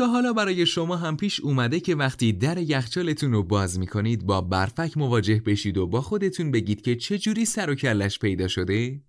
تا حالا برای شما هم پیش اومده که وقتی در یخچالتون رو باز می‌کنید با برفک مواجه بشید و با خودتون بگید که چجوری سر و کلش پیدا شده؟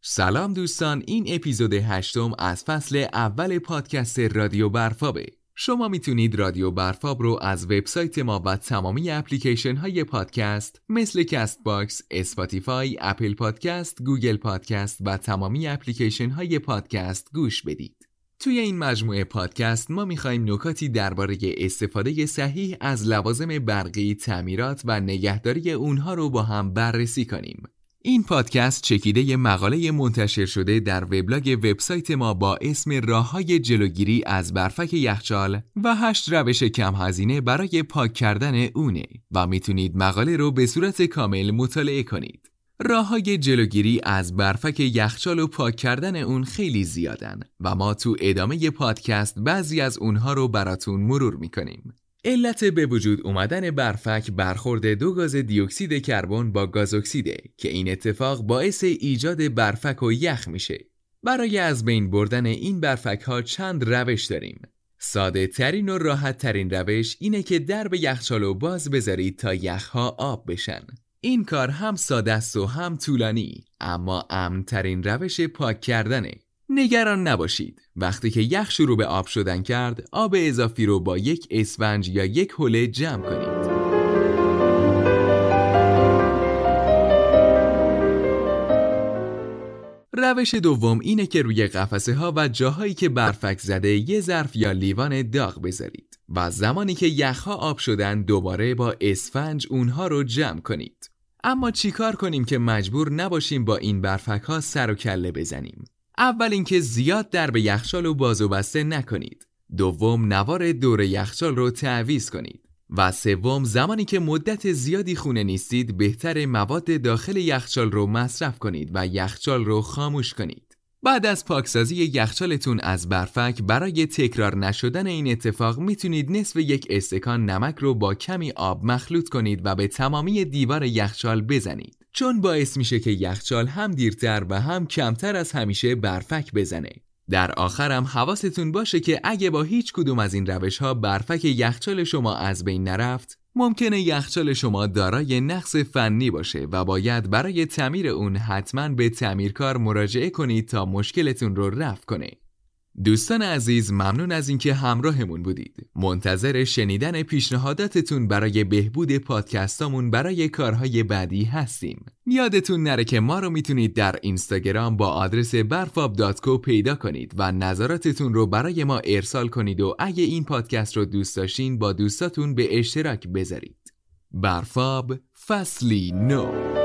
سلام دوستان این اپیزود هشتم از فصل اول پادکست رادیو برفابه شما می‌تونید رادیو برفاب رو از وبسایت ما و تمامی اپلیکیشن های پادکست مثل Castbox، Spotify، Apple Podcast، Google Podcast و تمامی اپلیکیشن های پادکست گوش بدید. توی این مجموعه پادکست ما می‌خوایم نکاتی درباره استفاده صحیح از لوازم برقی، تعمیرات و نگهداری اونها رو با هم بررسی کنیم. این پادکست چکیده مقاله منتشر شده در وبلاگ وبسایت ما با اسم راههای جلوگیری از برفک یخچال و هشت روش کم هزینه برای پاک کردن اونه و می‌تونید مقاله رو به صورت کامل مطالعه کنید. راه های جلوگیری از برفک یخچال و پاک کردن اون خیلی زیادن و ما تو ادامه پادکست بعضی از اونها رو براتون مرور می‌کنیم. علت به وجود اومدن برفک برخورد دو گاز دیوکسید کربن با گاز اکسیده که این اتفاق باعث ایجاد برفک و یخ میشه. برای از بین بردن این برفک ها چند روش داریم. ساده ترین و راحت ترین روش اینه که درب یخچال و باز بذارید تا یخها آب بشن. این کار هم ساده است و هم طولانی اما امنترین روش پاک کردنه. نگران نباشید. وقتی که یخ شروع به آب شدن کرد آب اضافی رو با یک اسفنج یا یک حوله جمع کنید. روش دوم اینه که روی قفسه ها و جاهایی که برفک زده یه ظرف یا لیوان داغ بذارید و زمانی که یخها آب شدن دوباره با اسفنج اونها رو جمع کنید. اما چیکار کنیم که مجبور نباشیم با این برفک ها سر و کله بزنیم؟ اول اینکه زیاد در به یخچال و باز و بسته نکنید. دوم نوار دور یخچال رو تعویز کنید. و سوم زمانی که مدت زیادی خونه نیستید بهتر مواد داخل یخچال رو مصرف کنید و یخچال رو خاموش کنید. بعد از پاکسازی یخچالتون از برفک برای تکرار نشدن این اتفاق می‌تونید نصف یک استکان نمک رو با کمی آب مخلوط کنید و به تمامی دیوار یخچال بزنید. چون باعث میشه که یخچال هم دیرتر و هم کمتر از همیشه برفک بزنه. در آخرم حواستون باشه که اگه با هیچ کدوم از این روش ها برفک یخچال شما از بین نرفت ممکنه یخچال شما دارای نقص فنی باشه و باید برای تعمیر اون حتما به تعمیرکار مراجعه کنید تا مشکلتون رو رفع کنه. دوستان عزیز ممنون از اینکه همراهمون بودید. منتظر شنیدن پیشنهاداتتون برای بهبود پادکستامون برای کارهای بعدی هستیم. یادتون نره که ما رو می‌تونید در اینستاگرام با آدرس برفاب.co پیدا کنید و نظراتتون رو برای ما ارسال کنید و اگه این پادکست رو دوست داشتین با دوستاتون به اشتراک بذارید. برفاب فصلی نو